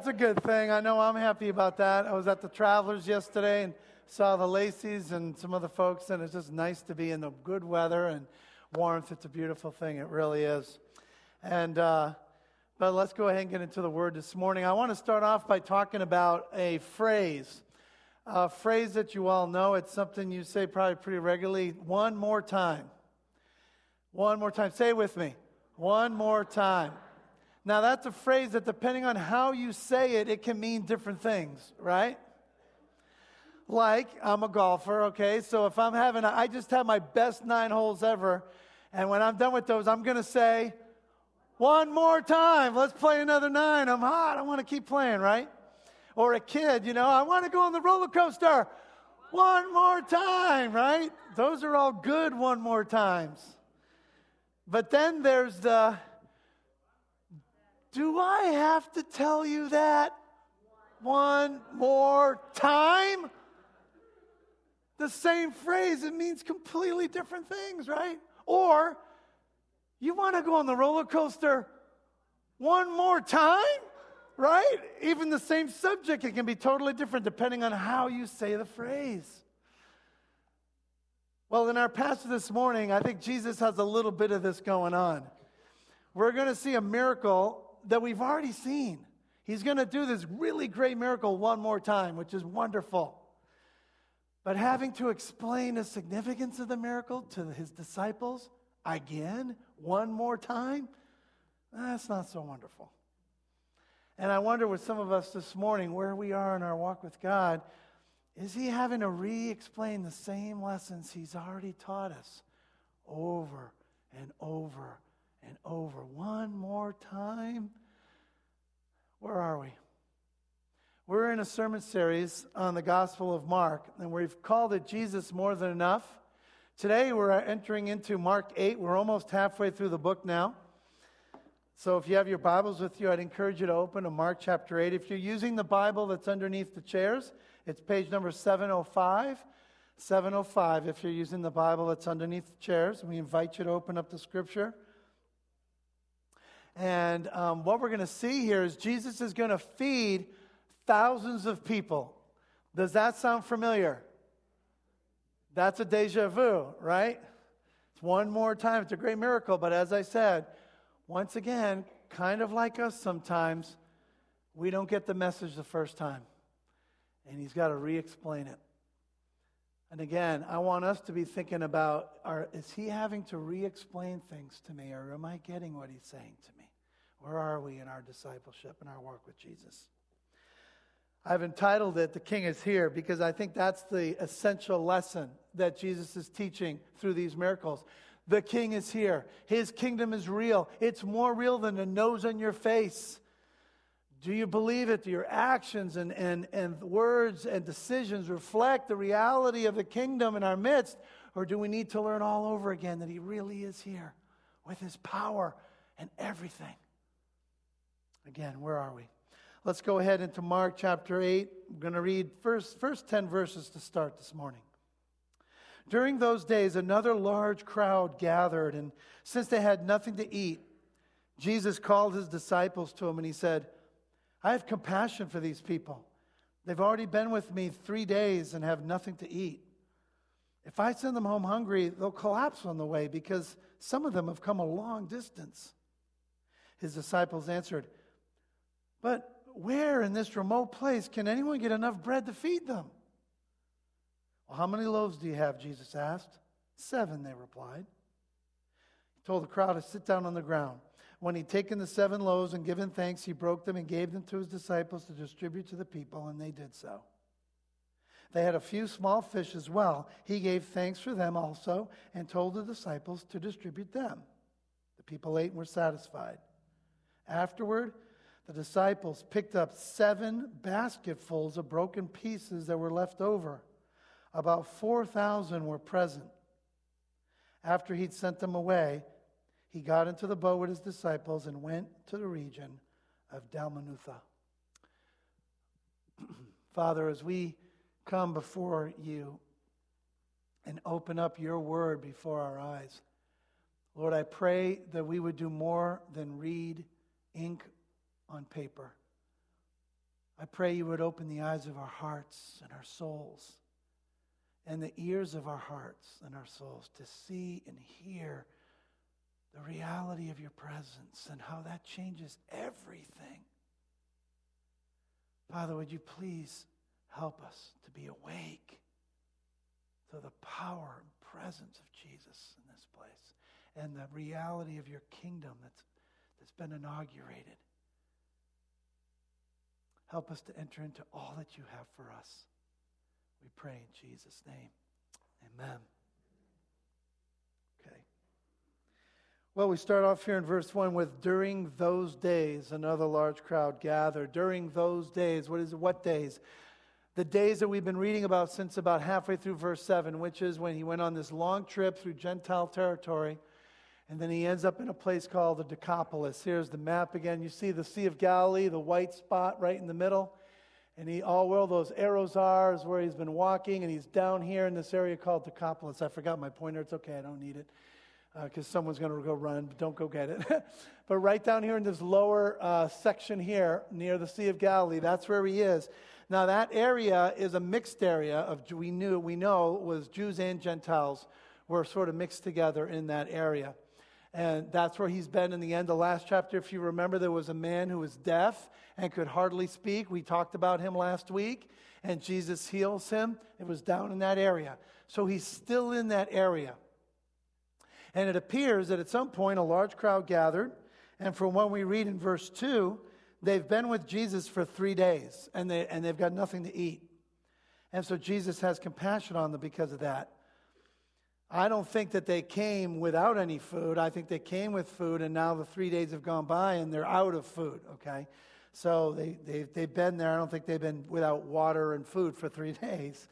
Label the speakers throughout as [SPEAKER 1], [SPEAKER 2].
[SPEAKER 1] that's a good thing. I know I'm happy about that. I was at the Travelers yesterday and saw the Lacey's and some other folks, and it's just nice to be in the good weather and warmth. It's a beautiful thing. It really is. And, uh, but let's go ahead and get into the word this morning. I want to start off by talking about a phrase, a phrase that you all know. It's something you say probably pretty regularly. One more time. One more time. Say it with me. One more time. Now, that's a phrase that, depending on how you say it, it can mean different things, right? Like, I'm a golfer, okay? So if I'm having, a, I just have my best nine holes ever, and when I'm done with those, I'm going to say, one more time, let's play another nine. I'm hot, I want to keep playing, right? Or a kid, you know, I want to go on the roller coaster. One more time, right? Those are all good one more times. But then there's the, do I have to tell you that one more time? The same phrase, it means completely different things, right? Or, you want to go on the roller coaster one more time? Right? Even the same subject, it can be totally different depending on how you say the phrase. Well, in our passage this morning, I think Jesus has a little bit of this going on. We're going to see a miracle that we've already seen. He's going to do this really great miracle one more time, which is wonderful. But having to explain the significance of the miracle to his disciples again, one more time, that's not so wonderful. And I wonder with some of us this morning where we are in our walk with God. Is he having to re explain the same lessons he's already taught us over and over and over. One more time. Where are we? We're in a sermon series on the Gospel of Mark, and we've called it Jesus More Than Enough. Today we're entering into Mark 8. We're almost halfway through the book now. So if you have your Bibles with you, I'd encourage you to open to Mark chapter 8. If you're using the Bible that's underneath the chairs, it's page number 705. 705 if you're using the Bible that's underneath the chairs. We invite you to open up the scripture. And um, what we're going to see here is Jesus is going to feed thousands of people. Does that sound familiar? That's a deja vu, right? It's one more time. It's a great miracle. But as I said, once again, kind of like us sometimes, we don't get the message the first time. And he's got to re explain it. And again, I want us to be thinking about are, is he having to re explain things to me, or am I getting what he's saying to me? Where are we in our discipleship and our work with Jesus? I've entitled it The King is Here because I think that's the essential lesson that Jesus is teaching through these miracles. The King is here. His kingdom is real. It's more real than the nose on your face. Do you believe it? Do your actions and, and, and words and decisions reflect the reality of the kingdom in our midst? Or do we need to learn all over again that He really is here with His power and everything? Again, where are we? Let's go ahead into Mark chapter 8. I'm going to read first, first 10 verses to start this morning. During those days, another large crowd gathered, and since they had nothing to eat, Jesus called his disciples to him and he said, I have compassion for these people. They've already been with me three days and have nothing to eat. If I send them home hungry, they'll collapse on the way because some of them have come a long distance. His disciples answered, But where in this remote place can anyone get enough bread to feed them? Well, how many loaves do you have? Jesus asked. Seven, they replied. He told the crowd to sit down on the ground. When he'd taken the seven loaves and given thanks, he broke them and gave them to his disciples to distribute to the people, and they did so. They had a few small fish as well. He gave thanks for them also and told the disciples to distribute them. The people ate and were satisfied. Afterward, the disciples picked up seven basketfuls of broken pieces that were left over. About 4,000 were present. After he'd sent them away, he got into the boat with his disciples and went to the region of Dalmanutha. Father, as we come before you and open up your word before our eyes, Lord, I pray that we would do more than read ink on paper. I pray you would open the eyes of our hearts and our souls and the ears of our hearts and our souls to see and hear the reality of your presence and how that changes everything. Father, would you please help us to be awake to the power and presence of Jesus in this place and the reality of your kingdom that's, that's been inaugurated. Help us to enter into all that you have for us. We pray in Jesus' name. Amen. Okay. Well, we start off here in verse 1 with during those days, another large crowd gathered. During those days, what is? What days? The days that we've been reading about since about halfway through verse 7, which is when he went on this long trip through Gentile territory. And then he ends up in a place called the Decapolis. Here's the map again. You see the Sea of Galilee, the white spot right in the middle. And he, all where those arrows are is where he's been walking, and he's down here in this area called Decapolis. I forgot my pointer. It's okay, I don't need it because uh, someone's going to go run, but don't go get it. but right down here in this lower uh, section here near the Sea of Galilee, that's where he is. Now that area is a mixed area of we knew we know was Jews and Gentiles were sort of mixed together in that area. And that's where he's been in the end. The last chapter, if you remember, there was a man who was deaf and could hardly speak. We talked about him last week, and Jesus heals him. It was down in that area. So he's still in that area. And it appears that at some point a large crowd gathered. And from what we read in verse 2, they've been with Jesus for three days and, they, and they've got nothing to eat. And so Jesus has compassion on them because of that. I don't think that they came without any food. I think they came with food, and now the three days have gone by and they're out of food, okay? So they, they, they've been there. I don't think they've been without water and food for three days.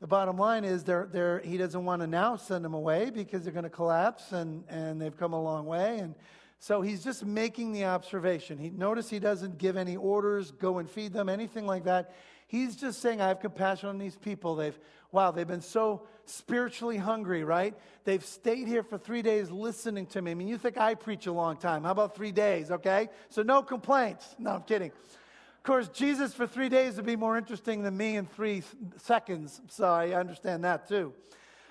[SPEAKER 1] The bottom line is they're, they're, he doesn't want to now send them away because they're going to collapse and, and they've come a long way. And so he's just making the observation. He, notice he doesn't give any orders, go and feed them, anything like that. He's just saying, I have compassion on these people. They've, wow, they've been so spiritually hungry, right? They've stayed here for three days listening to me. I mean, you think I preach a long time. How about three days, okay? So no complaints. No, I'm kidding. Of course, Jesus for three days would be more interesting than me in three seconds. So I understand that too.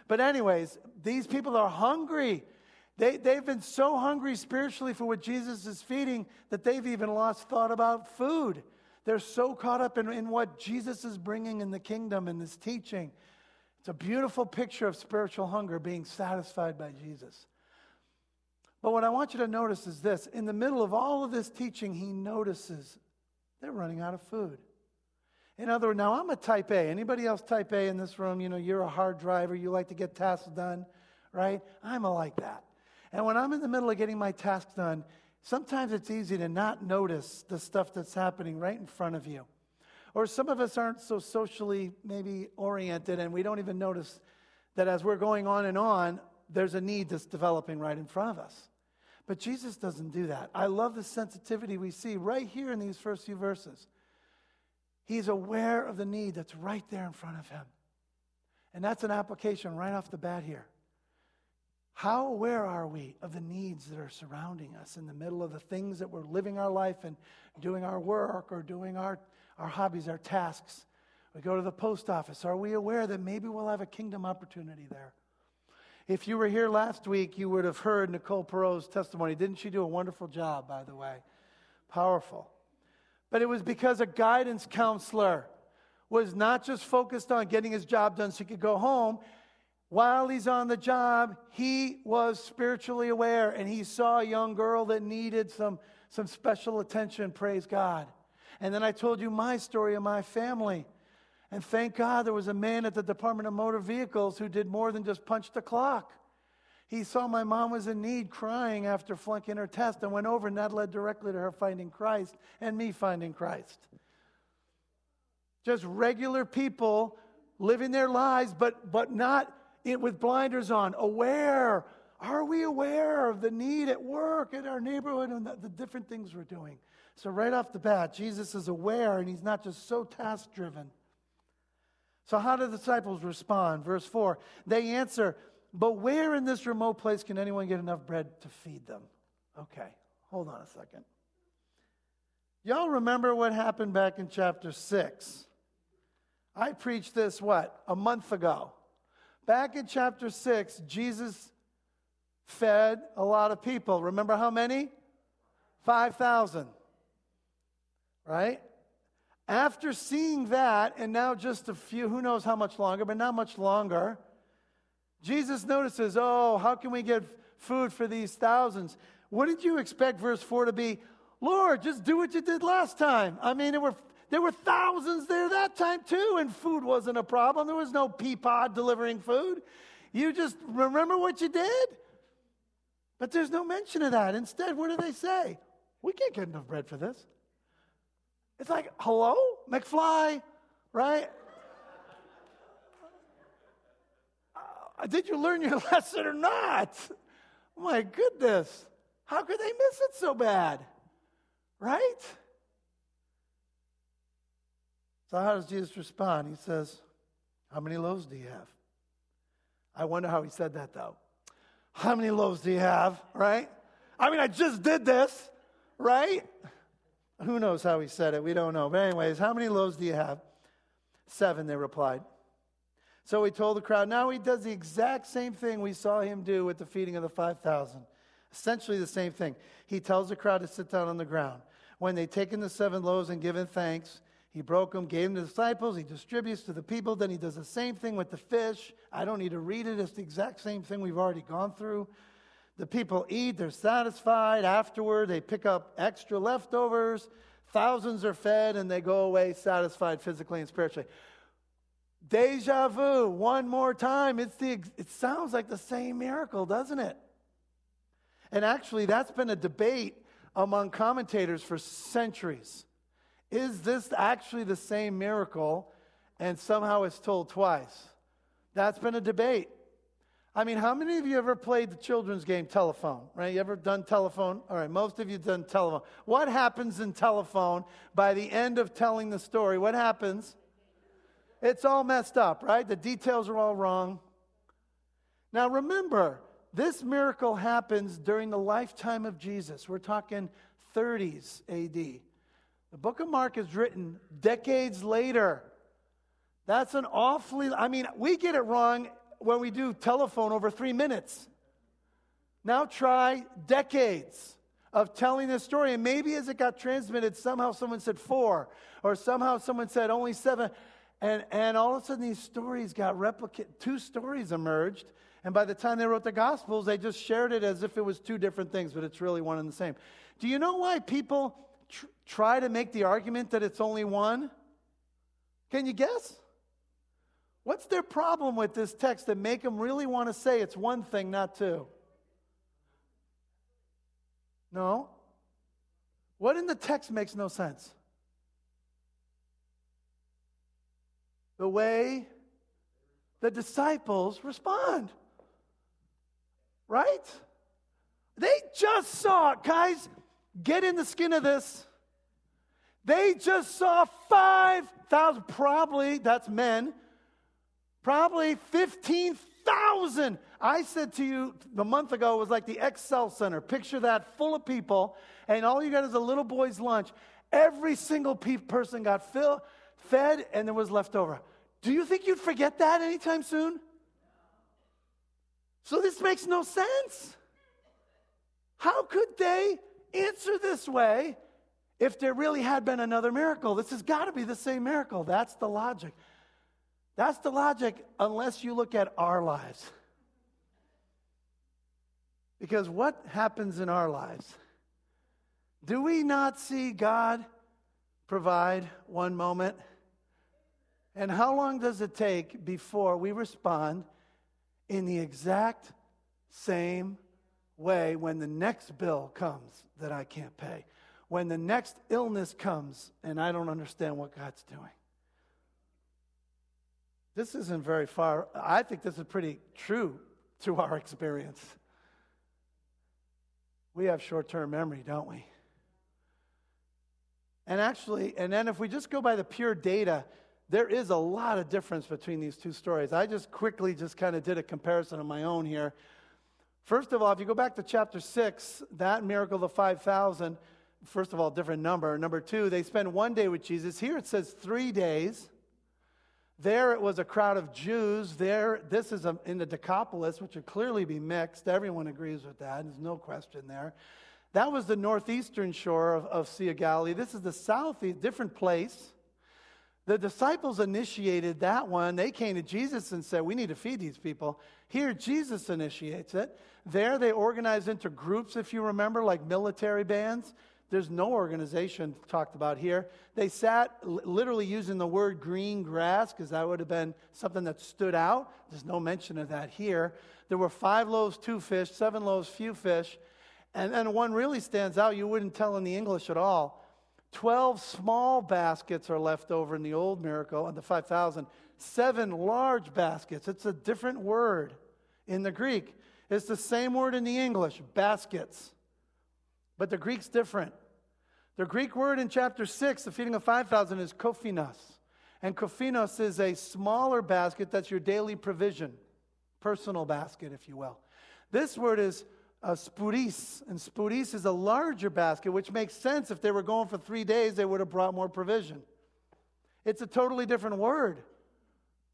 [SPEAKER 1] But, anyways, these people are hungry. They, they've been so hungry spiritually for what Jesus is feeding that they've even lost thought about food. They're so caught up in, in what Jesus is bringing in the kingdom and this teaching. It's a beautiful picture of spiritual hunger being satisfied by Jesus. But what I want you to notice is this in the middle of all of this teaching, he notices they're running out of food. In other words, now I'm a type A. Anybody else type A in this room? You know, you're a hard driver, you like to get tasks done, right? I'm a like that. And when I'm in the middle of getting my tasks done, Sometimes it's easy to not notice the stuff that's happening right in front of you. Or some of us aren't so socially maybe oriented and we don't even notice that as we're going on and on, there's a need that's developing right in front of us. But Jesus doesn't do that. I love the sensitivity we see right here in these first few verses. He's aware of the need that's right there in front of him. And that's an application right off the bat here. How aware are we of the needs that are surrounding us in the middle of the things that we're living our life and doing our work or doing our, our hobbies, our tasks? We go to the post office. Are we aware that maybe we'll have a kingdom opportunity there? If you were here last week, you would have heard Nicole Perot's testimony. Didn't she do a wonderful job, by the way? Powerful. But it was because a guidance counselor was not just focused on getting his job done so he could go home while he's on the job, he was spiritually aware and he saw a young girl that needed some, some special attention. Praise God. And then I told you my story of my family. And thank God there was a man at the Department of Motor Vehicles who did more than just punch the clock. He saw my mom was in need, crying after flunking her test, and went over, and that led directly to her finding Christ and me finding Christ. Just regular people living their lives, but, but not with blinders on, aware. Are we aware of the need at work, in our neighborhood, and the, the different things we're doing? So, right off the bat, Jesus is aware and he's not just so task driven. So, how do the disciples respond? Verse 4 They answer, But where in this remote place can anyone get enough bread to feed them? Okay, hold on a second. Y'all remember what happened back in chapter 6? I preached this, what, a month ago. Back in chapter 6, Jesus fed a lot of people. Remember how many? 5,000. Right? After seeing that, and now just a few, who knows how much longer, but not much longer, Jesus notices, oh, how can we get food for these thousands? Wouldn't you expect verse 4 to be? Lord, just do what you did last time. I mean, it were, there were thousands there that time too, and food wasn't a problem. There was no Peapod delivering food. You just remember what you did? But there's no mention of that. Instead, what do they say? We can't get enough bread for this. It's like, hello, McFly, right? Uh, did you learn your lesson or not? My goodness. How could they miss it so bad? Right? So, how does Jesus respond? He says, How many loaves do you have? I wonder how he said that, though. How many loaves do you have? Right? I mean, I just did this, right? Who knows how he said it? We don't know. But, anyways, how many loaves do you have? Seven, they replied. So he told the crowd, now he does the exact same thing we saw him do with the feeding of the 5,000. Essentially the same thing. He tells the crowd to sit down on the ground. When they'd taken the seven loaves and given thanks, he broke them, gave them to the disciples, he distributes to the people, then he does the same thing with the fish. I don't need to read it, it's the exact same thing we've already gone through. The people eat, they're satisfied. Afterward, they pick up extra leftovers. Thousands are fed, and they go away satisfied physically and spiritually. Deja vu, one more time. It's the, it sounds like the same miracle, doesn't it? And actually, that's been a debate among commentators for centuries. Is this actually the same miracle? And somehow it's told twice. That's been a debate. I mean, how many of you ever played the children's game telephone? Right? You ever done telephone? All right, most of you done telephone. What happens in telephone by the end of telling the story? What happens? It's all messed up, right? The details are all wrong. Now remember, this miracle happens during the lifetime of Jesus. We're talking 30s AD. The book of Mark is written decades later. That's an awfully, I mean, we get it wrong when we do telephone over three minutes. Now try decades of telling this story. And maybe as it got transmitted, somehow someone said four, or somehow someone said only seven. And, and all of a sudden, these stories got replicated. Two stories emerged and by the time they wrote the Gospels, they just shared it as if it was two different things, but it's really one and the same. Do you know why people tr- try to make the argument that it's only one? Can you guess? What's their problem with this text that make them really want to say it's one thing, not two? No. What in the text makes no sense? The way the disciples respond. Right? They just saw, it, guys, get in the skin of this. They just saw 5,000, probably, that's men, probably 15,000. I said to you a month ago, it was like the Excel Center. Picture that full of people, and all you got is a little boy's lunch. Every single pe- person got fill, fed, and there was left over. Do you think you'd forget that anytime soon? So this makes no sense. How could they answer this way if there really had been another miracle? This has got to be the same miracle. That's the logic. That's the logic unless you look at our lives. Because what happens in our lives? Do we not see God provide one moment? And how long does it take before we respond in the exact same way when the next bill comes that I can't pay, when the next illness comes and I don't understand what God's doing. This isn't very far. I think this is pretty true to our experience. We have short term memory, don't we? And actually, and then if we just go by the pure data, there is a lot of difference between these two stories. I just quickly just kind of did a comparison of my own here. First of all, if you go back to chapter 6, that miracle of the 5,000, first of all, different number. Number two, they spend one day with Jesus. Here it says three days. There it was a crowd of Jews. There, this is a, in the Decapolis, which would clearly be mixed. Everyone agrees with that. There's no question there. That was the northeastern shore of, of Sea of Galilee. This is the southeast, different place. The disciples initiated that one. They came to Jesus and said, We need to feed these people. Here, Jesus initiates it. There, they organize into groups, if you remember, like military bands. There's no organization talked about here. They sat literally using the word green grass because that would have been something that stood out. There's no mention of that here. There were five loaves, two fish, seven loaves, few fish. And then one really stands out. You wouldn't tell in the English at all. 12 small baskets are left over in the old miracle, and the 5,000. Seven large baskets. It's a different word in the Greek. It's the same word in the English, baskets. But the Greek's different. The Greek word in chapter 6, the feeding of 5,000, is kophinos. And kophinos is a smaller basket that's your daily provision, personal basket, if you will. This word is uh, spouris, and spouris is a larger basket, which makes sense. If they were going for three days, they would have brought more provision. It's a totally different word,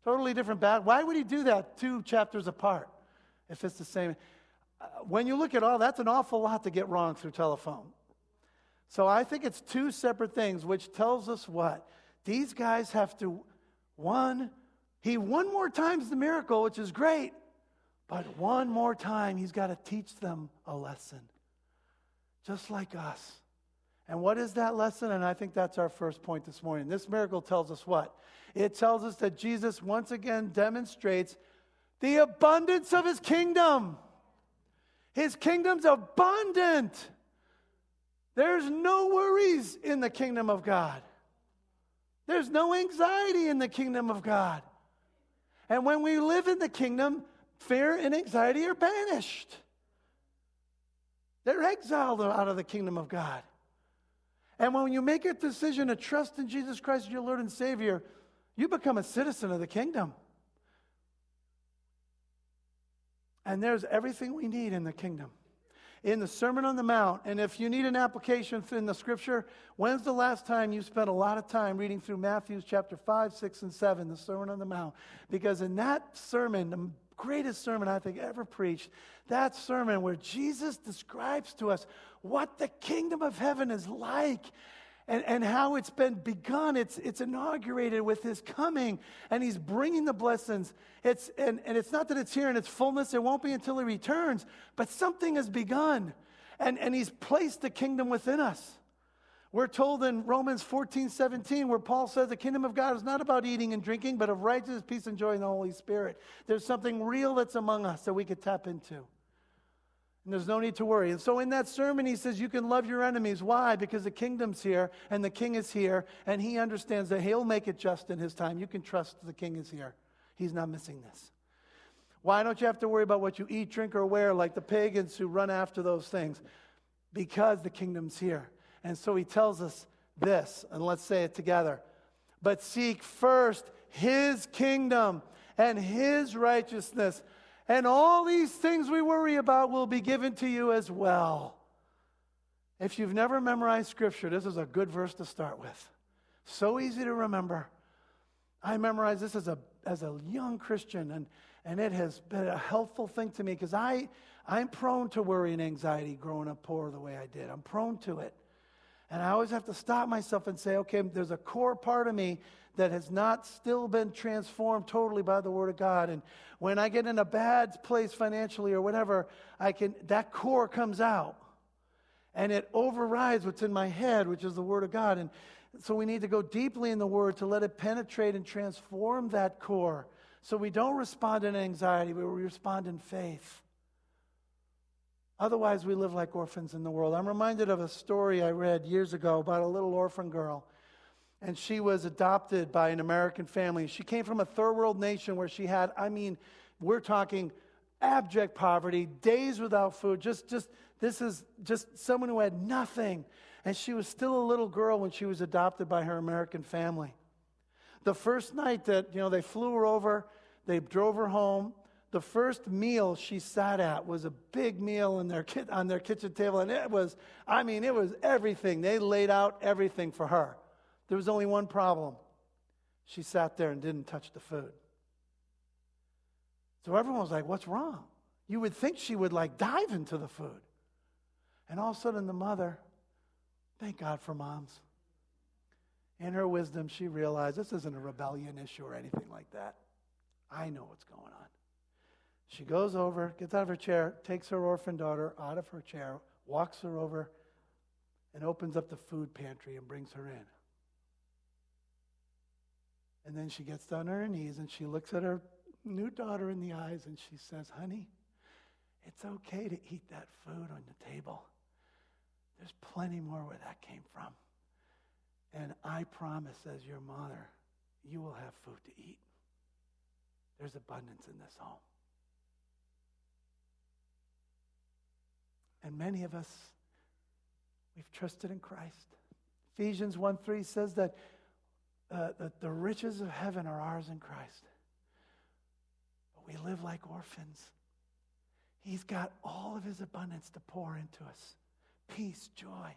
[SPEAKER 1] totally different basket. Why would he do that two chapters apart if it's the same? Uh, when you look at all, that's an awful lot to get wrong through telephone. So I think it's two separate things, which tells us what? These guys have to, one, he one more times the miracle, which is great, but one more time, he's got to teach them a lesson, just like us. And what is that lesson? And I think that's our first point this morning. This miracle tells us what? It tells us that Jesus once again demonstrates the abundance of his kingdom. His kingdom's abundant. There's no worries in the kingdom of God. There's no anxiety in the kingdom of God. And when we live in the kingdom, fear and anxiety are banished. They're exiled out of the kingdom of God. And when you make a decision to trust in Jesus Christ as your Lord and Savior, you become a citizen of the kingdom. And there's everything we need in the kingdom. In the Sermon on the Mount, and if you need an application in the scripture, when's the last time you spent a lot of time reading through Matthew's chapter 5, 6, and 7, the Sermon on the Mount? Because in that sermon, greatest sermon I think ever preached. That sermon where Jesus describes to us what the kingdom of heaven is like and, and how it's been begun. It's, it's inaugurated with his coming, and he's bringing the blessings. It's, and, and it's not that it's here in its fullness, it won't be until he returns, but something has begun, and, and he's placed the kingdom within us. We're told in Romans 14, 17, where Paul says the kingdom of God is not about eating and drinking, but of righteousness, peace, and joy in the Holy Spirit. There's something real that's among us that we could tap into. And there's no need to worry. And so in that sermon, he says, You can love your enemies. Why? Because the kingdom's here and the king is here, and he understands that he'll make it just in his time. You can trust the king is here. He's not missing this. Why don't you have to worry about what you eat, drink, or wear like the pagans who run after those things? Because the kingdom's here. And so he tells us this, and let's say it together. But seek first his kingdom and his righteousness, and all these things we worry about will be given to you as well. If you've never memorized scripture, this is a good verse to start with. So easy to remember. I memorized this as a, as a young Christian, and, and it has been a helpful thing to me because I'm prone to worry and anxiety growing up poor the way I did. I'm prone to it. And I always have to stop myself and say, okay, there's a core part of me that has not still been transformed totally by the Word of God. And when I get in a bad place financially or whatever, I can that core comes out. And it overrides what's in my head, which is the Word of God. And so we need to go deeply in the Word to let it penetrate and transform that core. So we don't respond in anxiety, but we respond in faith. Otherwise, we live like orphans in the world. I'm reminded of a story I read years ago about a little orphan girl. And she was adopted by an American family. She came from a third world nation where she had, I mean, we're talking abject poverty, days without food. Just, just, this is just someone who had nothing. And she was still a little girl when she was adopted by her American family. The first night that, you know, they flew her over, they drove her home, the first meal she sat at was a big meal in their ki- on their kitchen table, and it was, I mean, it was everything. They laid out everything for her. There was only one problem. She sat there and didn't touch the food. So everyone was like, What's wrong? You would think she would like dive into the food. And all of a sudden, the mother, thank God for moms. In her wisdom, she realized this isn't a rebellion issue or anything like that. I know what's going on. She goes over, gets out of her chair, takes her orphan daughter out of her chair, walks her over, and opens up the food pantry and brings her in. And then she gets down on her knees and she looks at her new daughter in the eyes and she says, Honey, it's okay to eat that food on the table. There's plenty more where that came from. And I promise, as your mother, you will have food to eat. There's abundance in this home. And many of us, we've trusted in Christ. Ephesians 1 3 says that, uh, that the riches of heaven are ours in Christ. But we live like orphans. He's got all of his abundance to pour into us peace, joy,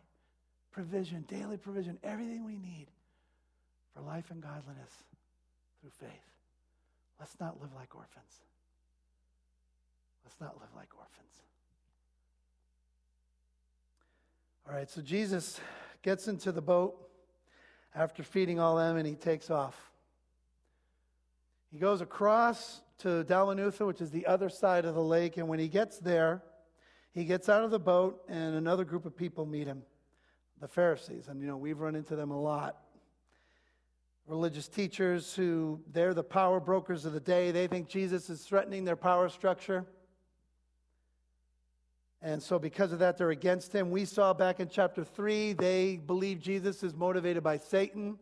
[SPEAKER 1] provision, daily provision, everything we need for life and godliness through faith. Let's not live like orphans. Let's not live like orphans. All right, so Jesus gets into the boat after feeding all them and he takes off. He goes across to Dalmanutha, which is the other side of the lake, and when he gets there, he gets out of the boat and another group of people meet him, the Pharisees. And you know, we've run into them a lot. Religious teachers who they're the power brokers of the day. They think Jesus is threatening their power structure. And so, because of that, they're against him. We saw back in chapter 3, they believe Jesus is motivated by Satan,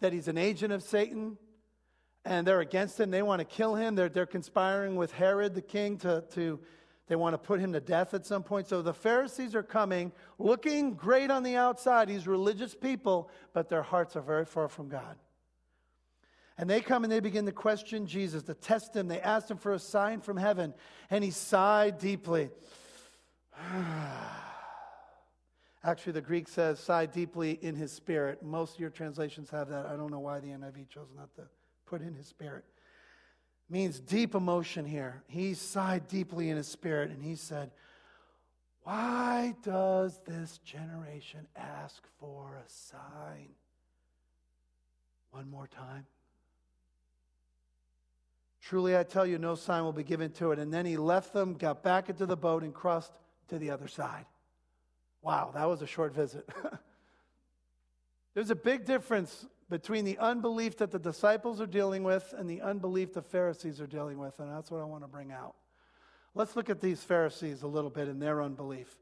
[SPEAKER 1] that he's an agent of Satan, and they're against him. They want to kill him. They're, they're conspiring with Herod the king to, to, they want to put him to death at some point. So the Pharisees are coming, looking great on the outside, these religious people, but their hearts are very far from God. And they come and they begin to question Jesus, to test him. They asked him for a sign from heaven, and he sighed deeply. Actually, the Greek says, sigh deeply in his spirit. Most of your translations have that. I don't know why the NIV chose not to put in his spirit. It means deep emotion here. He sighed deeply in his spirit and he said, Why does this generation ask for a sign? One more time. Truly, I tell you, no sign will be given to it. And then he left them, got back into the boat, and crossed to the other side. Wow, that was a short visit. There's a big difference between the unbelief that the disciples are dealing with and the unbelief the Pharisees are dealing with, and that's what I want to bring out. Let's look at these Pharisees a little bit in their unbelief.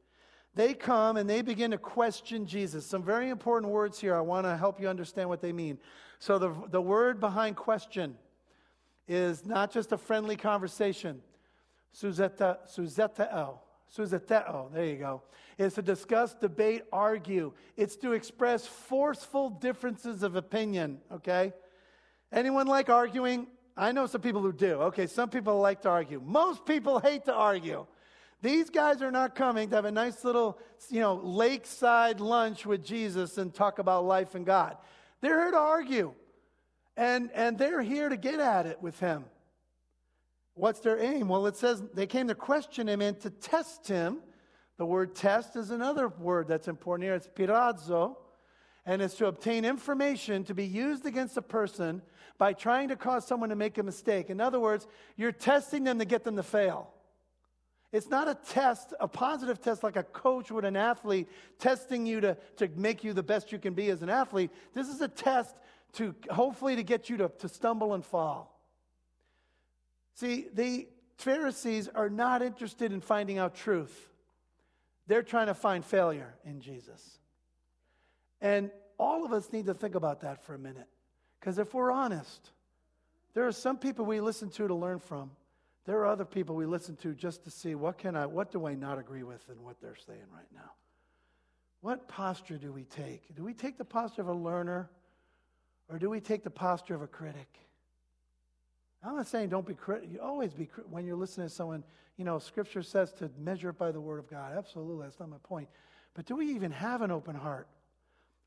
[SPEAKER 1] They come and they begin to question Jesus. Some very important words here. I want to help you understand what they mean. So, the, the word behind question is not just a friendly conversation. Suzeta, suzeteo. Oh, suzeteo, there you go. Is to discuss, debate, argue. It's to express forceful differences of opinion, okay? Anyone like arguing? I know some people who do. Okay, some people like to argue. Most people hate to argue. These guys are not coming to have a nice little, you know, lakeside lunch with Jesus and talk about life and God. They're here to argue. And, and they're here to get at it with him. What's their aim? Well, it says they came to question him and to test him. The word test is another word that's important here. It's peirazo, and it's to obtain information to be used against a person by trying to cause someone to make a mistake. In other words, you're testing them to get them to fail. It's not a test, a positive test like a coach would an athlete testing you to, to make you the best you can be as an athlete. This is a test to hopefully to get you to, to stumble and fall. See, the Pharisees are not interested in finding out truth. They're trying to find failure in Jesus. And all of us need to think about that for a minute. Because if we're honest, there are some people we listen to to learn from. There are other people we listen to just to see what can I what do I not agree with in what they're saying right now. What posture do we take? Do we take the posture of a learner or do we take the posture of a critic? I'm not saying don't be critical. You always be when you're listening to someone. You know, Scripture says to measure it by the Word of God. Absolutely, that's not my point. But do we even have an open heart?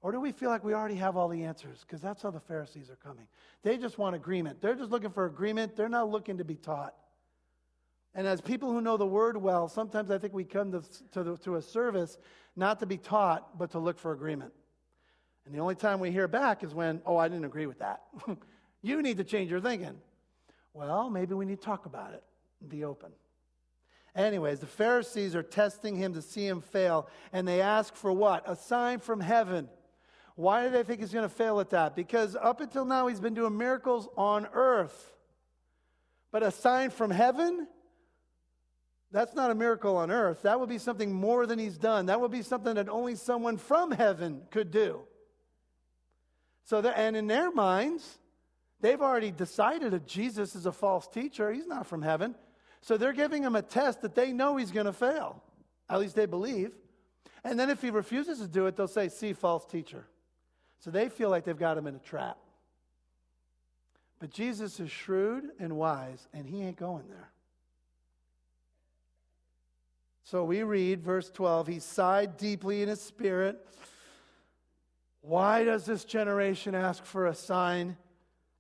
[SPEAKER 1] Or do we feel like we already have all the answers? Because that's how the Pharisees are coming. They just want agreement. They're just looking for agreement. They're not looking to be taught. And as people who know the word well, sometimes I think we come to, to, the, to a service not to be taught, but to look for agreement. And the only time we hear back is when, oh, I didn't agree with that. you need to change your thinking. Well, maybe we need to talk about it and be open. Anyways, the Pharisees are testing him to see him fail, and they ask for what? A sign from heaven. Why do they think he's going to fail at that? Because up until now, he's been doing miracles on earth. But a sign from heaven? That's not a miracle on earth. That would be something more than he's done. That would be something that only someone from heaven could do. So, and in their minds, they've already decided that Jesus is a false teacher. He's not from heaven. So they're giving him a test that they know he's going to fail. At least they believe. And then if he refuses to do it, they'll say, See, false teacher. So they feel like they've got him in a trap. But Jesus is shrewd and wise, and he ain't going there. So we read verse 12 He sighed deeply in his spirit. Why does this generation ask for a sign?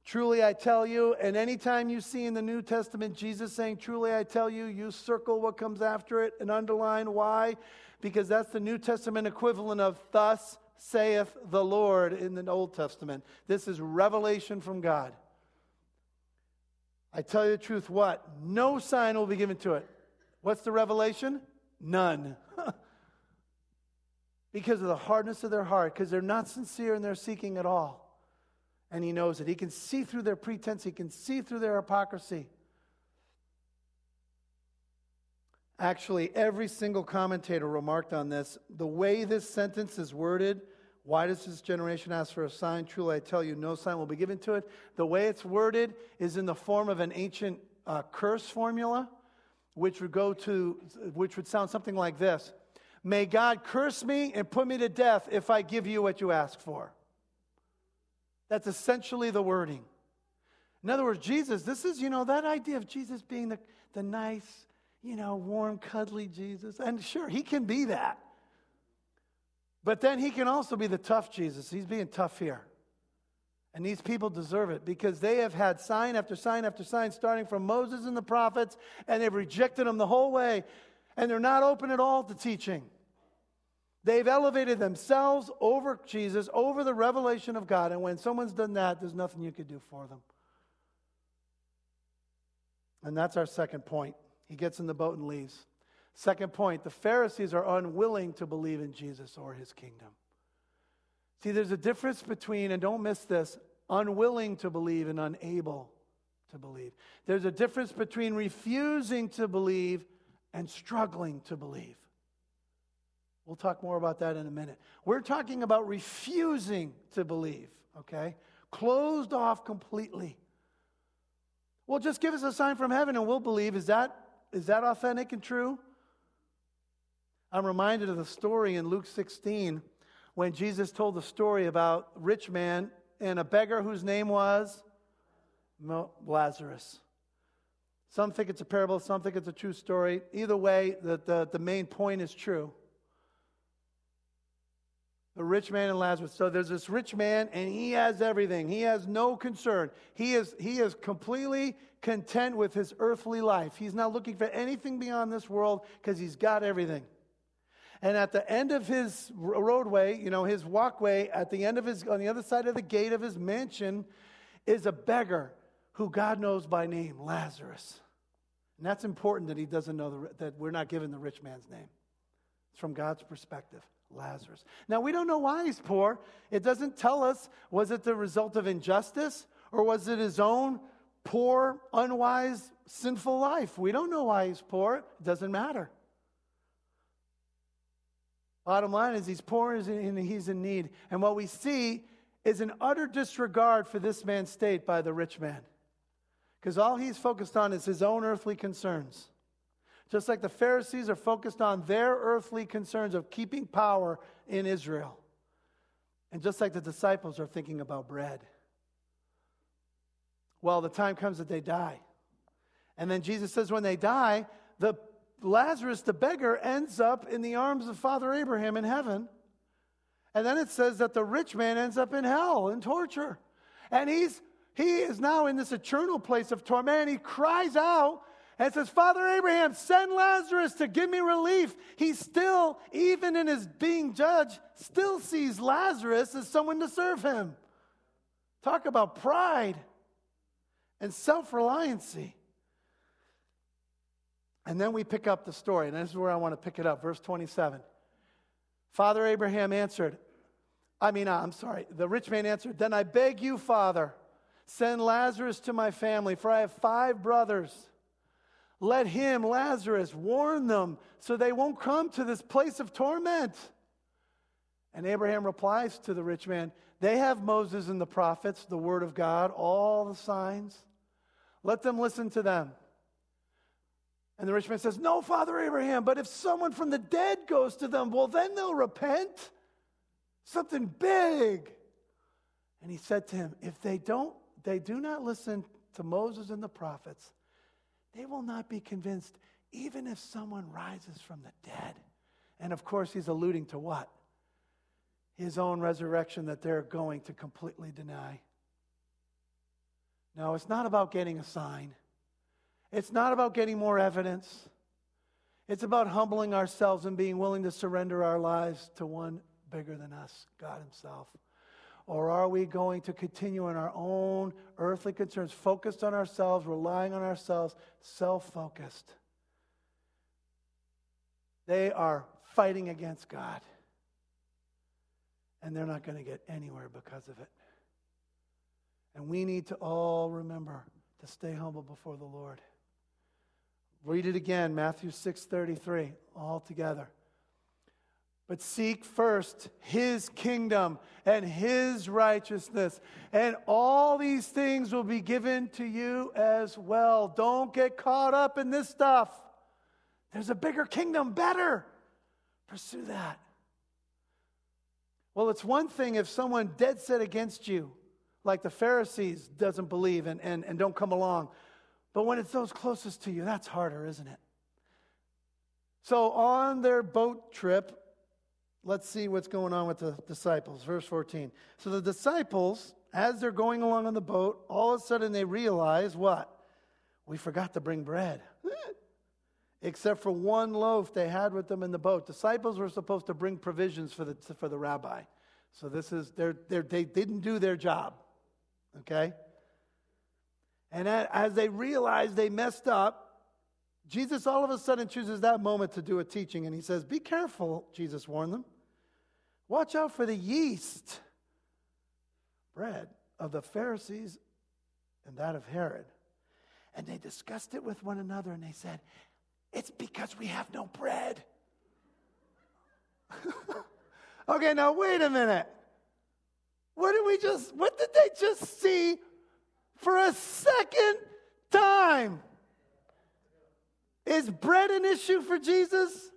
[SPEAKER 1] Truly I tell you, and anytime you see in the New Testament Jesus saying, Truly I tell you, you circle what comes after it and underline why, because that's the New Testament equivalent of thus saith the Lord in the Old Testament. This is revelation from God. I tell you the truth, what? No sign will be given to it. What's the revelation? None. because of the hardness of their heart, because they're not sincere and they're seeking at all. And he knows it. He can see through their pretense, he can see through their hypocrisy. Actually, every single commentator remarked on this. The way this sentence is worded, why does this generation ask for a sign? Truly, I tell you, no sign will be given to it. The way it's worded is in the form of an ancient uh, curse formula, which would go to, which would sound something like this: May God curse me and put me to death if I give you what you ask for. That's essentially the wording. In other words, Jesus, this is, you know, that idea of Jesus being the, the nice, you know, warm, cuddly Jesus. And sure, he can be that. But then he can also be the tough Jesus. He's being tough here. And these people deserve it because they have had sign after sign after sign, starting from Moses and the prophets, and they've rejected them the whole way. And they're not open at all to teaching. They've elevated themselves over Jesus, over the revelation of God. And when someone's done that, there's nothing you could do for them. And that's our second point. He gets in the boat and leaves. Second point the Pharisees are unwilling to believe in Jesus or his kingdom. See, there's a difference between, and don't miss this, unwilling to believe and unable to believe. There's a difference between refusing to believe and struggling to believe. We'll talk more about that in a minute. We're talking about refusing to believe, okay? Closed off completely. Well, just give us a sign from heaven and we'll believe. Is that, is that authentic and true? I'm reminded of the story in Luke 16 when Jesus told the story about a rich man and a beggar whose name was Lazarus. Some think it's a parable, some think it's a true story. Either way, the, the, the main point is true. The rich man and Lazarus. So there's this rich man, and he has everything. He has no concern. He is, he is completely content with his earthly life. He's not looking for anything beyond this world because he's got everything. And at the end of his roadway, you know, his walkway, at the end of his, on the other side of the gate of his mansion, is a beggar who God knows by name, Lazarus. And that's important that he doesn't know the, that we're not given the rich man's name. It's from God's perspective. Lazarus. Now, we don't know why he's poor. It doesn't tell us was it the result of injustice or was it his own poor, unwise, sinful life? We don't know why he's poor. It doesn't matter. Bottom line is he's poor and he's in need. And what we see is an utter disregard for this man's state by the rich man. Because all he's focused on is his own earthly concerns. Just like the Pharisees are focused on their earthly concerns of keeping power in Israel. And just like the disciples are thinking about bread. Well, the time comes that they die. And then Jesus says, when they die, the Lazarus, the beggar, ends up in the arms of Father Abraham in heaven. And then it says that the rich man ends up in hell in torture. And he's he is now in this eternal place of torment. He cries out and says, Father Abraham, send Lazarus to give me relief. He still, even in his being judged, still sees Lazarus as someone to serve him. Talk about pride and self reliancy. And then we pick up the story, and this is where I want to pick it up. Verse 27. Father Abraham answered, I mean, uh, I'm sorry, the rich man answered, Then I beg you, Father, send Lazarus to my family, for I have five brothers. Let him, Lazarus, warn them so they won't come to this place of torment. And Abraham replies to the rich man, They have Moses and the prophets, the word of God, all the signs. Let them listen to them. And the rich man says, No, Father Abraham, but if someone from the dead goes to them, well, then they'll repent. Something big. And he said to him, If they don't, they do not listen to Moses and the prophets, they will not be convinced, even if someone rises from the dead. And of course, he's alluding to what? His own resurrection that they're going to completely deny. No, it's not about getting a sign. It's not about getting more evidence. It's about humbling ourselves and being willing to surrender our lives to one bigger than us, God Himself. Or are we going to continue in our own earthly concerns, focused on ourselves, relying on ourselves, self focused? They are fighting against God. And they're not going to get anywhere because of it. And we need to all remember to stay humble before the Lord. Read it again, Matthew 6:33, all together. But seek first his kingdom and his righteousness, and all these things will be given to you as well. Don't get caught up in this stuff. There's a bigger kingdom, better. Pursue that. Well, it's one thing if someone dead set against you, like the Pharisees, doesn't believe and, and, and don't come along. But when it's those closest to you, that's harder, isn't it? So on their boat trip, let's see what's going on with the disciples. Verse 14. So the disciples, as they're going along on the boat, all of a sudden they realize what? We forgot to bring bread. Except for one loaf they had with them in the boat. Disciples were supposed to bring provisions for the, for the rabbi. So this is, they're, they're, they didn't do their job. Okay? And as they realize they messed up, Jesus all of a sudden chooses that moment to do a teaching. And he says, Be careful, Jesus warned them. Watch out for the yeast bread of the Pharisees and that of Herod. And they discussed it with one another and they said, It's because we have no bread. okay, now wait a minute. What did we just, what did they just see for a second time. Is bread an issue for Jesus?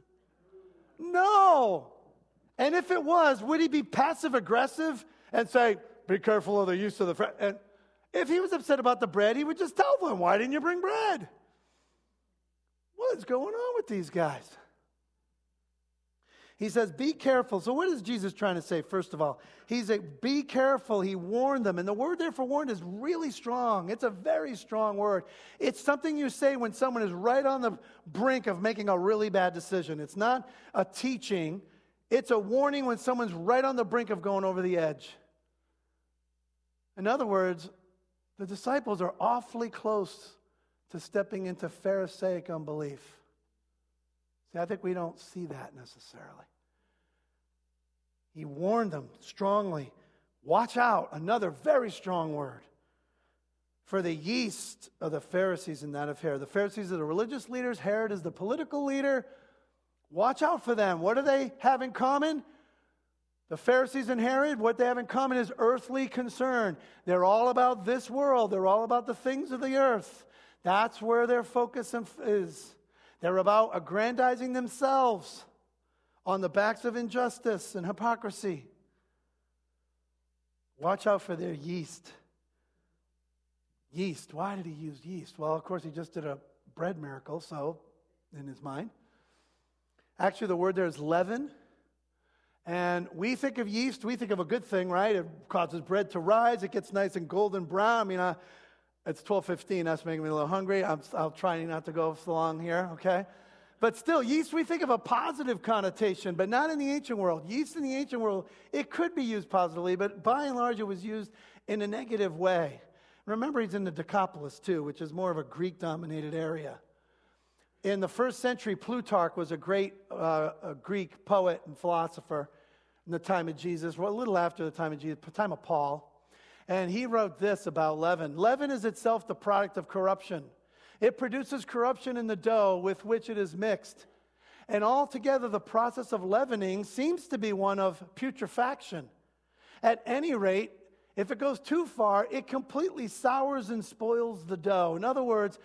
[SPEAKER 1] No. And if it was, would he be passive aggressive and say, be careful of the use of the bread? And if he was upset about the bread, he would just tell them, why didn't you bring bread? What is going on with these guys? He says, Be careful. So, what is Jesus trying to say, first of all? He's like, Be careful. He warned them. And the word there for warned is really strong. It's a very strong word. It's something you say when someone is right on the brink of making a really bad decision. It's not a teaching, it's a warning when someone's right on the brink of going over the edge. In other words, the disciples are awfully close to stepping into Pharisaic unbelief. See, I think we don't see that necessarily. He warned them strongly watch out, another very strong word, for the yeast of the Pharisees and that of Herod. The Pharisees are the religious leaders, Herod is the political leader. Watch out for them. What do they have in common? The Pharisees and Herod, what they have in common is earthly concern. They're all about this world, they're all about the things of the earth. That's where their focus is. They're about aggrandizing themselves on the backs of injustice and hypocrisy. Watch out for their yeast. Yeast. Why did he use yeast? Well, of course, he just did a bread miracle, so in his mind. Actually, the word there is leaven. And we think of yeast, we think of a good thing, right? It causes bread to rise, it gets nice and golden brown. I mean, uh, it's 12:15. That's making me a little hungry. I'm, I'll try not to go so long here, okay? But still, yeast, we think of a positive connotation, but not in the ancient world. Yeast in the ancient world, it could be used positively, but by and large, it was used in a negative way. Remember, he's in the Decapolis too, which is more of a Greek dominated area. In the first century, Plutarch was a great uh, a Greek poet and philosopher in the time of Jesus, well, a little after the time of Jesus, the time of Paul. And he wrote this about leaven Leaven is itself the product of corruption. It produces corruption in the dough with which it is mixed. And altogether, the process of leavening seems to be one of putrefaction. At any rate, if it goes too far, it completely sours and spoils the dough. In other words,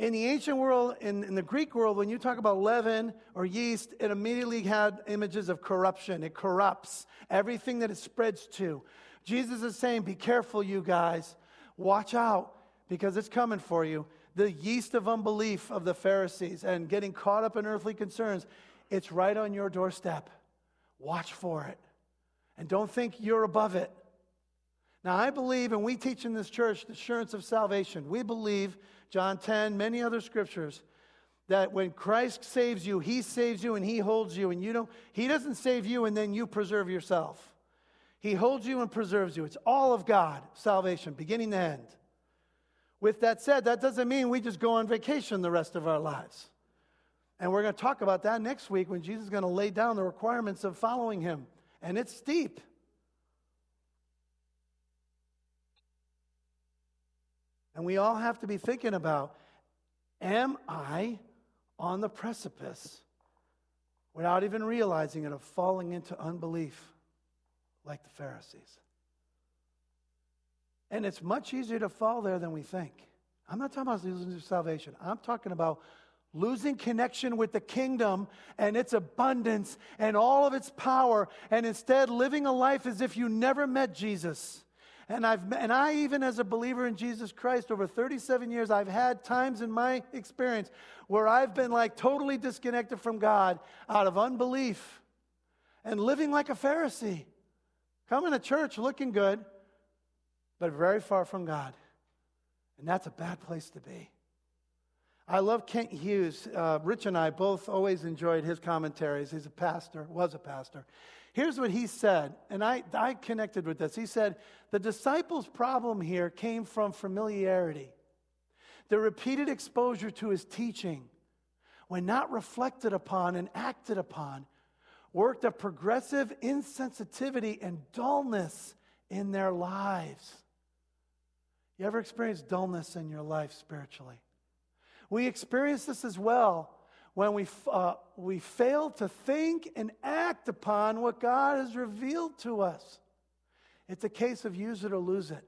[SPEAKER 1] in the ancient world, in, in, the Greek world, when you talk about leaven or yeast, it immediately had images of corruption. It corrupts everything that it spreads to. Jesus is saying, Be careful, you guys. Watch out because it's coming for you the yeast of unbelief of the Pharisees and getting caught up in earthly concerns, it's right on your doorstep. Watch for it. And don't think you're above it. Now, I believe, and we teach in this church, the assurance of salvation. We believe, John 10, many other scriptures, that when Christ saves you, he saves you and he holds you, and you don't, he doesn't save you and then you preserve yourself. He holds you and preserves you. It's all of God, salvation, beginning to end. With that said, that doesn't mean we just go on vacation the rest of our lives. And we're going to talk about that next week when Jesus is going to lay down the requirements of following him. And it's steep. And we all have to be thinking about am I on the precipice without even realizing it of falling into unbelief like the Pharisees? And it's much easier to fall there than we think. I'm not talking about losing salvation. I'm talking about losing connection with the kingdom and its abundance and all of its power, and instead living a life as if you never met Jesus. And, I've, and I, even as a believer in Jesus Christ, over 37 years, I've had times in my experience where I've been like totally disconnected from God out of unbelief and living like a Pharisee. Coming to church looking good, but very far from God. And that's a bad place to be. I love Kent Hughes. Uh, Rich and I both always enjoyed his commentaries. He's a pastor, was a pastor. Here's what he said, and I, I connected with this. He said, The disciples' problem here came from familiarity. The repeated exposure to his teaching, when not reflected upon and acted upon, worked a progressive insensitivity and dullness in their lives. You ever experienced dullness in your life spiritually? We experience this as well when we, uh, we fail to think and act upon what God has revealed to us. It's a case of use it or lose it.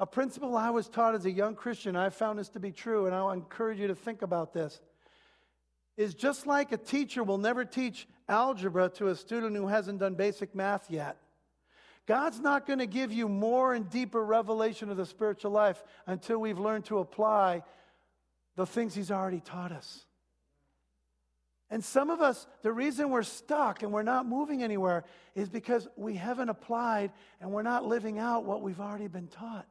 [SPEAKER 1] A principle I was taught as a young Christian, I found this to be true, and I encourage you to think about this, is just like a teacher will never teach algebra to a student who hasn't done basic math yet. God's not going to give you more and deeper revelation of the spiritual life until we've learned to apply the things He's already taught us. And some of us, the reason we're stuck and we're not moving anywhere is because we haven't applied and we're not living out what we've already been taught.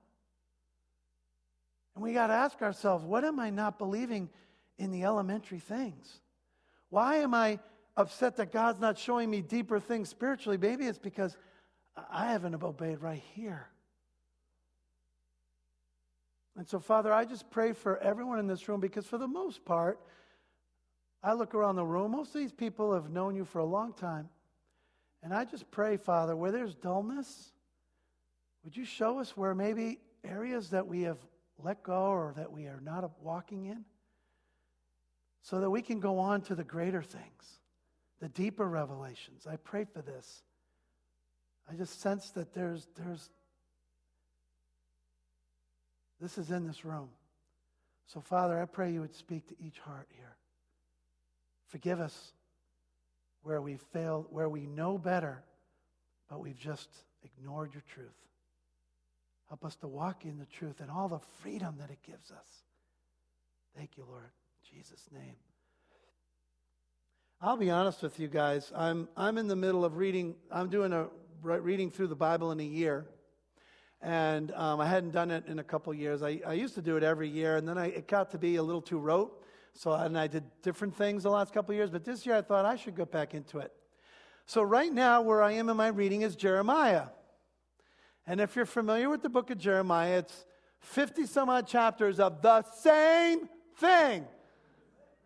[SPEAKER 1] And we got to ask ourselves, what am I not believing in the elementary things? Why am I upset that God's not showing me deeper things spiritually? Maybe it's because I haven't obeyed right here. And so, Father, I just pray for everyone in this room because, for the most part, I look around the room, most of these people have known you for a long time. And I just pray, Father, where there's dullness, would you show us where maybe areas that we have let go or that we are not walking in? So that we can go on to the greater things, the deeper revelations. I pray for this. I just sense that there's, there's, this is in this room. So, Father, I pray you would speak to each heart here. Forgive us where we failed, where we know better, but we've just ignored your truth. Help us to walk in the truth and all the freedom that it gives us. Thank you, Lord. In Jesus' name. I'll be honest with you guys. I'm, I'm in the middle of reading, I'm doing a reading through the Bible in a year. And um, I hadn't done it in a couple years. I, I used to do it every year, and then I, it got to be a little too rote. So, and I did different things the last couple years, but this year I thought I should go back into it. So, right now, where I am in my reading is Jeremiah. And if you're familiar with the book of Jeremiah, it's 50 some odd chapters of the same thing.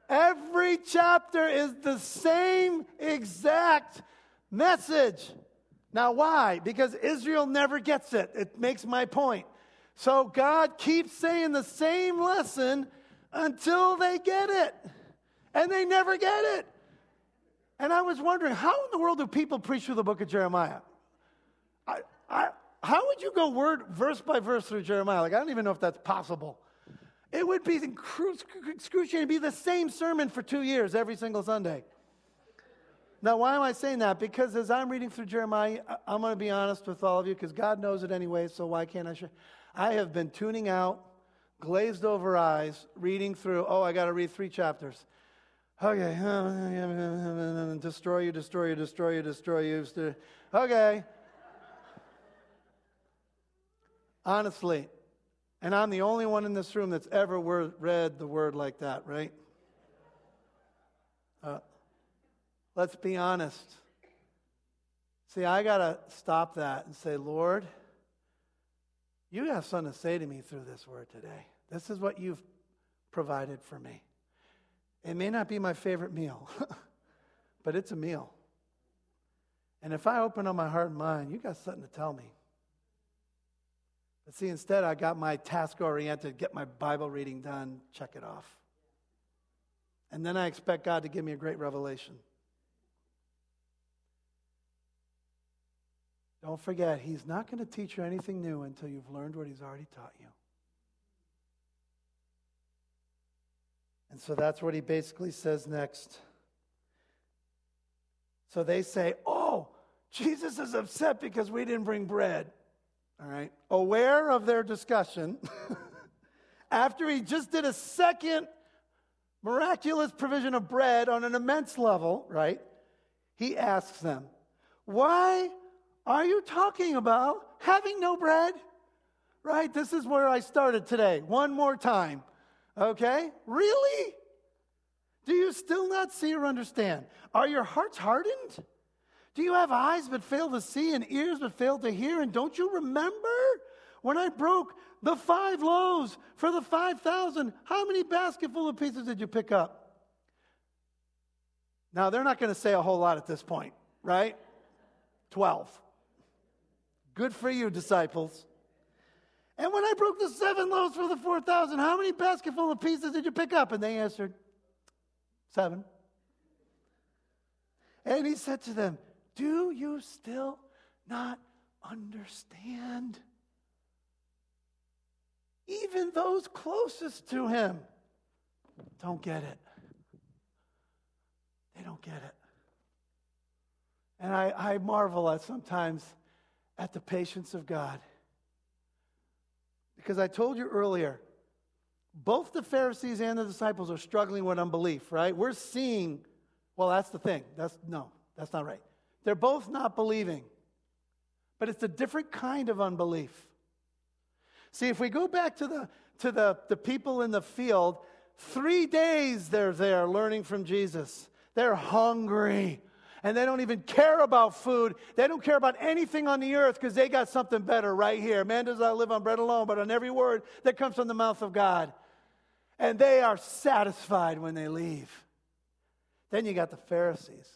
[SPEAKER 1] Every chapter is the same exact message. Now, why? Because Israel never gets it. It makes my point. So God keeps saying the same lesson until they get it. And they never get it. And I was wondering, how in the world do people preach through the book of Jeremiah? I, I, how would you go word verse by verse through Jeremiah? Like, I don't even know if that's possible. It would be excruciating to be the same sermon for two years every single Sunday. Now, why am I saying that? Because as I'm reading through Jeremiah, I'm going to be honest with all of you because God knows it anyway, so why can't I share? I have been tuning out, glazed over eyes, reading through, oh, I got to read three chapters. Okay. destroy you, destroy you, destroy you, destroy you. Okay. Honestly, and I'm the only one in this room that's ever read the word like that, right? Uh, let's be honest. See, I got to stop that and say, Lord, you have something to say to me through this word today. This is what you've provided for me. It may not be my favorite meal, but it's a meal. And if I open up my heart and mind, you got something to tell me. But see, instead, I got my task oriented, get my Bible reading done, check it off. And then I expect God to give me a great revelation. Don't forget, He's not going to teach you anything new until you've learned what He's already taught you. And so that's what He basically says next. So they say, Oh, Jesus is upset because we didn't bring bread. All right. Aware of their discussion, after he just did a second miraculous provision of bread on an immense level, right? He asks them, Why are you talking about having no bread? Right? This is where I started today. One more time. Okay? Really? Do you still not see or understand? Are your hearts hardened? Do you have eyes but fail to see and ears but fail to hear? And don't you remember when I broke the five loaves for the 5,000? How many basketful of pieces did you pick up? Now, they're not going to say a whole lot at this point, right? 12. Good for you, disciples. And when I broke the seven loaves for the 4,000, how many basketful of pieces did you pick up? And they answered, Seven. And he said to them, do you still not understand? Even those closest to him don't get it. They don't get it. And I, I marvel at sometimes at the patience of God. Because I told you earlier, both the Pharisees and the disciples are struggling with unbelief, right? We're seeing, well, that's the thing. That's no, that's not right. They're both not believing, but it's a different kind of unbelief. See, if we go back to the, to the, the people in the field, three days they're there learning from Jesus. They're hungry and they don't even care about food. They don't care about anything on the earth because they got something better right here. Man does not live on bread alone, but on every word that comes from the mouth of God. And they are satisfied when they leave. Then you got the Pharisees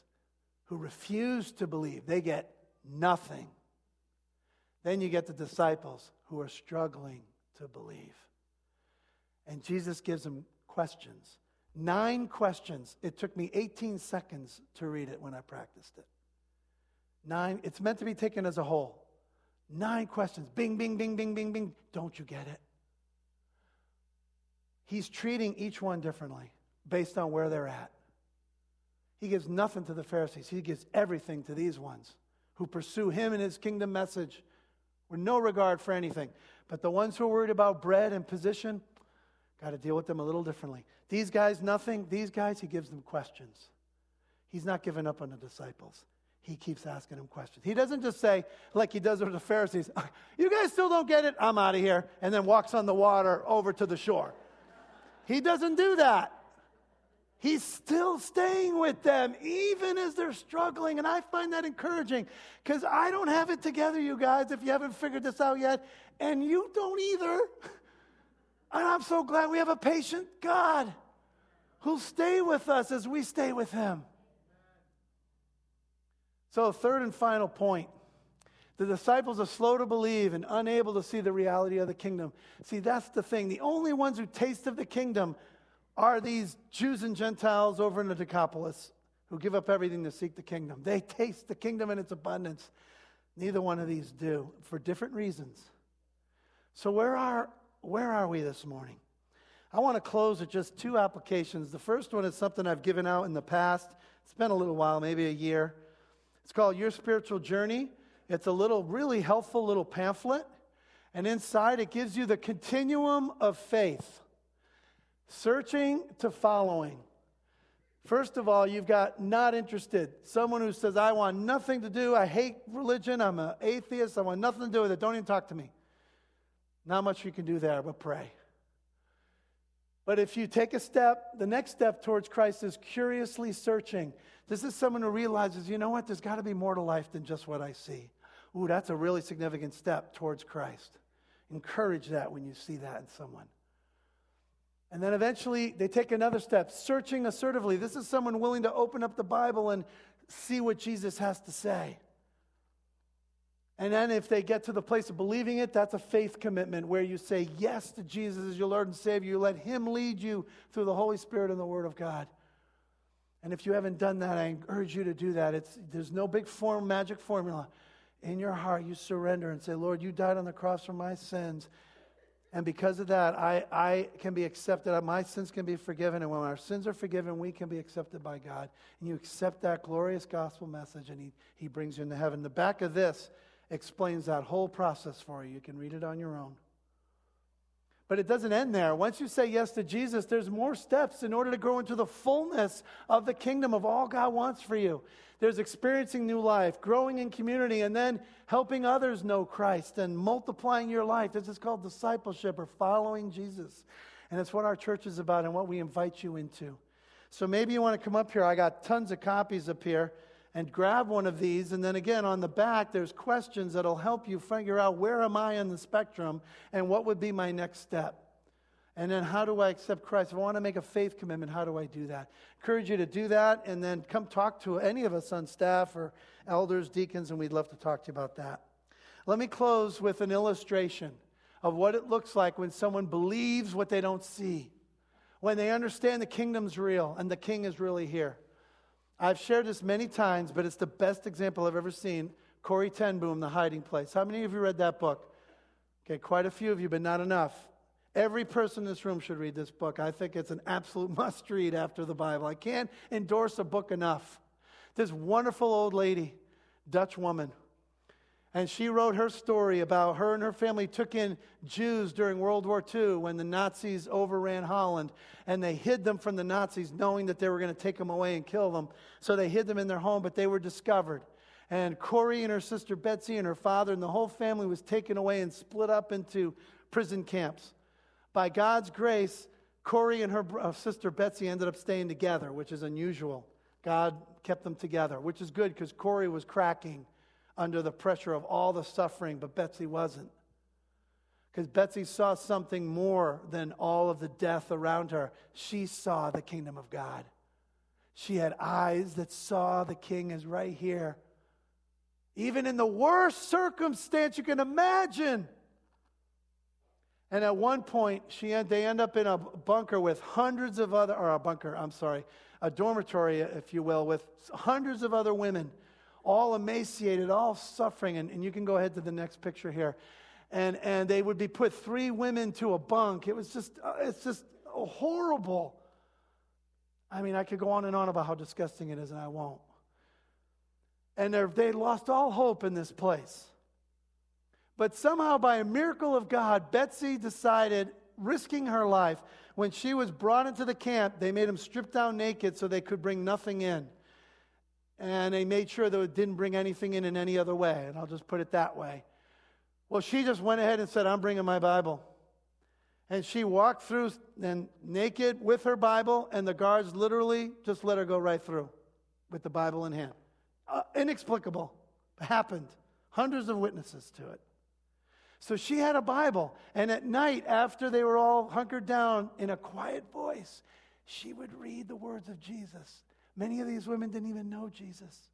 [SPEAKER 1] who refuse to believe, they get nothing. Then you get the disciples who are struggling to believe. And Jesus gives them questions. Nine questions. It took me 18 seconds to read it when I practiced it. Nine, it's meant to be taken as a whole. Nine questions. Bing, bing, bing, bing, bing, bing. Don't you get it? He's treating each one differently based on where they're at. He gives nothing to the Pharisees, he gives everything to these ones who pursue him and his kingdom message with no regard for anything. But the ones who are worried about bread and position, got to deal with them a little differently. These guys, nothing. These guys, he gives them questions. He's not giving up on the disciples. He keeps asking them questions. He doesn't just say, like he does with the Pharisees, You guys still don't get it? I'm out of here. And then walks on the water over to the shore. He doesn't do that. He's still staying with them, even as they're struggling. And I find that encouraging because I don't have it together, you guys, if you haven't figured this out yet. And you don't either. And I'm so glad we have a patient God who'll stay with us as we stay with him. So, third and final point the disciples are slow to believe and unable to see the reality of the kingdom. See, that's the thing. The only ones who taste of the kingdom are these Jews and Gentiles over in the Decapolis who give up everything to seek the kingdom. They taste the kingdom in its abundance. Neither one of these do for different reasons. So, where are, where are we this morning? I want to close with just two applications. The first one is something I've given out in the past. It's been a little while, maybe a year. It's called Your Spiritual Journey. It's a little, really helpful little pamphlet. And inside it gives you the continuum of faith searching to following. First of all, you've got not interested. Someone who says, I want nothing to do. I hate religion. I'm an atheist. I want nothing to do with it. Don't even talk to me. Not much you can do there, but pray. But if you take a step, the next step towards Christ is curiously searching. This is someone who realizes, you know what, there's got to be more to life than just what I see. Ooh, that's a really significant step towards Christ. Encourage that when you see that in someone. And then eventually they take another step, searching assertively. This is someone willing to open up the Bible and see what Jesus has to say. And then if they get to the place of believing it, that's a faith commitment where you say yes to Jesus as your Lord and Savior. You let Him lead you through the Holy Spirit and the Word of God. And if you haven't done that, I urge you to do that. It's, there's no big form, magic formula. In your heart, you surrender and say, Lord, you died on the cross for my sins. And because of that, I, I can be accepted. My sins can be forgiven. And when our sins are forgiven, we can be accepted by God. And you accept that glorious gospel message, and He, he brings you into heaven. The back of this explains that whole process for you. You can read it on your own. But it doesn't end there. Once you say yes to Jesus, there's more steps in order to grow into the fullness of the kingdom of all God wants for you. There's experiencing new life, growing in community, and then helping others know Christ and multiplying your life. This is called discipleship or following Jesus. And it's what our church is about and what we invite you into. So maybe you want to come up here. I got tons of copies up here and grab one of these. And then again, on the back, there's questions that'll help you figure out where am I on the spectrum and what would be my next step. And then how do I accept Christ? If I want to make a faith commitment, how do I do that? Encourage you to do that and then come talk to any of us on staff or elders, deacons, and we'd love to talk to you about that. Let me close with an illustration of what it looks like when someone believes what they don't see, when they understand the kingdom's real and the king is really here. I've shared this many times, but it's the best example I've ever seen. Corrie ten Boom, The Hiding Place. How many of you read that book? Okay, quite a few of you, but not enough. Every person in this room should read this book. I think it's an absolute must read after the Bible. I can't endorse a book enough. This wonderful old lady, Dutch woman, and she wrote her story about her and her family took in Jews during World War II when the Nazis overran Holland. And they hid them from the Nazis, knowing that they were going to take them away and kill them. So they hid them in their home, but they were discovered. And Corrie and her sister Betsy and her father and the whole family was taken away and split up into prison camps. By God's grace, Corrie and her uh, sister Betsy ended up staying together, which is unusual. God kept them together, which is good because Corrie was cracking under the pressure of all the suffering, but Betsy wasn't. Because Betsy saw something more than all of the death around her. She saw the kingdom of God. She had eyes that saw the king is right here. Even in the worst circumstance you can imagine. And at one point, she, they end up in a bunker with hundreds of other, or a bunker, I'm sorry, a dormitory, if you will, with hundreds of other women all emaciated, all suffering. And, and you can go ahead to the next picture here. And, and they would be put three women to a bunk. It was just, uh, it's just horrible. I mean, I could go on and on about how disgusting it is, and I won't. And they lost all hope in this place. But somehow, by a miracle of God, Betsy decided, risking her life, when she was brought into the camp, they made them strip down naked so they could bring nothing in. And they made sure that it didn't bring anything in in any other way. And I'll just put it that way. Well, she just went ahead and said, I'm bringing my Bible. And she walked through and naked with her Bible, and the guards literally just let her go right through with the Bible in hand. Uh, inexplicable. Happened. Hundreds of witnesses to it. So she had a Bible, and at night, after they were all hunkered down in a quiet voice, she would read the words of Jesus. Many of these women didn't even know Jesus.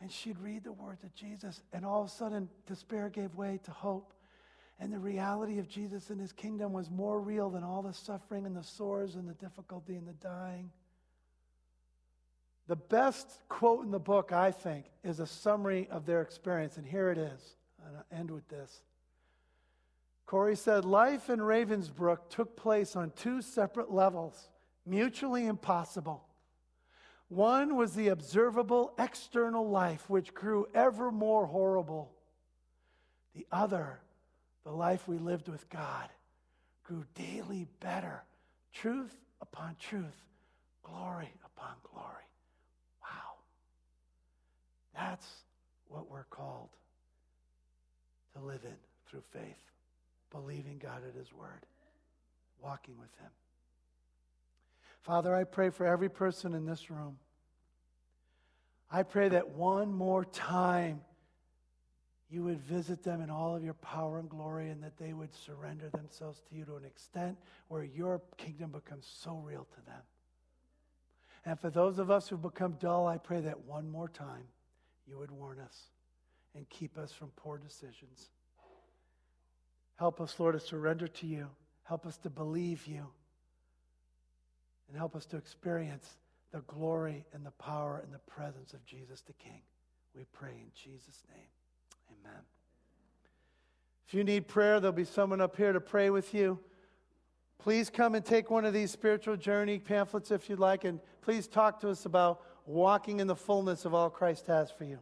[SPEAKER 1] And she'd read the words of Jesus, and all of a sudden, despair gave way to hope. And the reality of Jesus and his kingdom was more real than all the suffering and the sores and the difficulty and the dying. The best quote in the book, I think, is a summary of their experience. And here it is. And I'll end with this. Corrie said, Life in Ravensbrück took place on two separate levels, mutually impossible. One was the observable external life, which grew ever more horrible. The other, the life we lived with God, grew daily better. Truth upon truth, glory upon glory. Wow. That's what we're called to live in through faith believing God at His word, walking with Him. Father, I pray for every person in this room. I pray that one more time you would visit them in all of your power and glory and that they would surrender themselves to you to an extent where your kingdom becomes so real to them. And for those of us who've become dull, I pray that one more time you would warn us and keep us from poor decisions. Help us, Lord, to surrender to you. Help us to believe you. And help us to experience the glory and the power and the presence of Jesus the King. We pray in Jesus' name. Amen. If you need prayer, there'll be someone up here to pray with you. Please come and take one of these spiritual journey pamphlets if you'd like, and please talk to us about walking in the fullness of all Christ has for you.